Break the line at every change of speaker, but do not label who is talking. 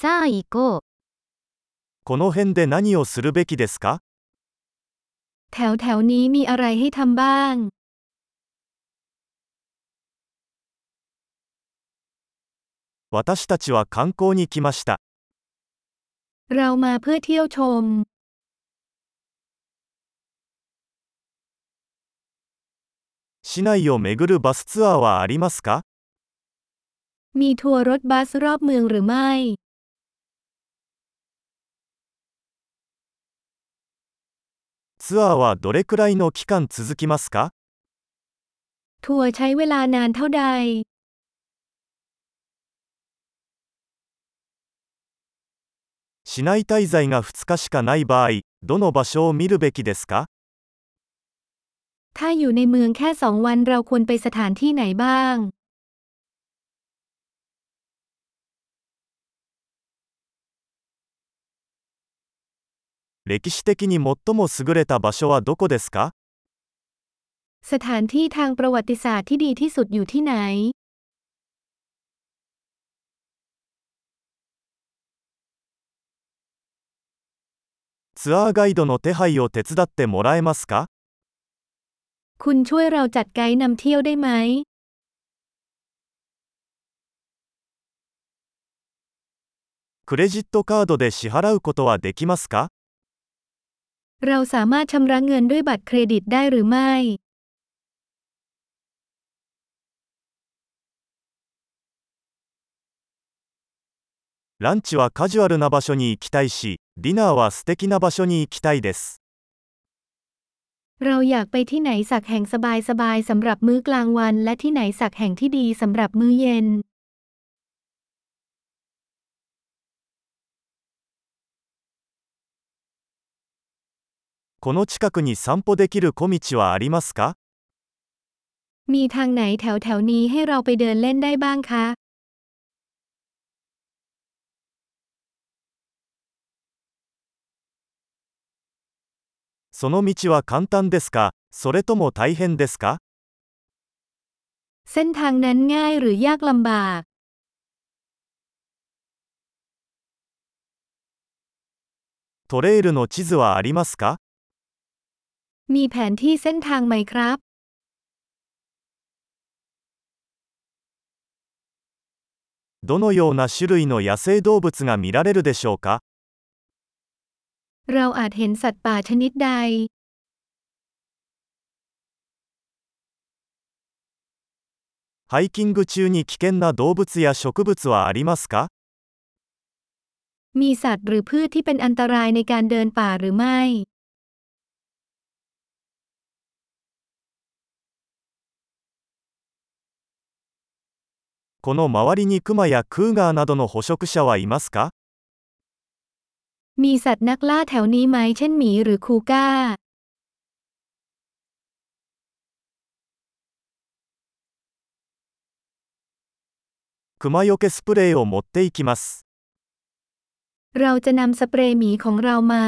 さあ行こう。
この辺で何をするべきですか
แถวแถวนี้มีอะไรให้ทำบ้าง
私たちは観光に来ました。
เรามาเพื่อเที่ยวชม
市内を巡るバスツアーはありますか
มีทัวร์รถบัสรอบเมืองหรือไม่
ツアーはどれくらいの期間続きますか
ทัวร์ใช้เวลานานเท่าใด
市内滞在が2日しかない場合、どの場所を見るべきですか
ถ้าอยู่ในเมืองแค่สองวันเราควรไปสถานที่ไหนบ้าง
歴史的に最も優れた場所はどこですか
สถานที่ทางประวัติศาสตร์ที่ดีที่สุดอยู่ที่ไหน
ツアーガイドの手配を手伝ってもらえますか
คุณช่วยเราจัดไกด์นำเที่ยวได้ไหม
クレジットカードで支払うことはできますか
เราสามารถชำระเงินด้วยบัตรเครดิตได้หรือไม่
ランチはカジュアルな場所に行きたいし、ディナーは素敵な場所に行きたいです。
เราอยากไปที่ไหนสักแห่งสบายๆสำหรับมื้อกลางวัน และที่ไหนสักแห่งที่ดีสำหรับมื้อเย็น
この近くに散歩できる小道はありますか
มีทางไหนแถวแถวๆนี้ให้เราไปเดินเล่นได้บ้างคะ
その道は簡単ですかそれとも大変ですか
เส้นทางนั้นง่ายหรือยากลำบาก
トレイルの地図はありますか
มีแผนที่เส้นทางไหมครับ
どのような種類の野生動物が見られるでしょうか
เราอาจเห็นสัตว์ป่าชนิดใด
ハイキング中に危険な動物や植物はありますか
มีสัตว์หรือพืชที่เป็นอันตรายในการเดินป่าหรือไม่
この周りにクマやクーガーなどの捕食者はいますか
มีสัตว์นักล่าแถวนี้ไหมเช่นหมีหรือคูก้า
クマよけスプレーを持っていきます。
เราจะนำสเปรย์หมีของเรามา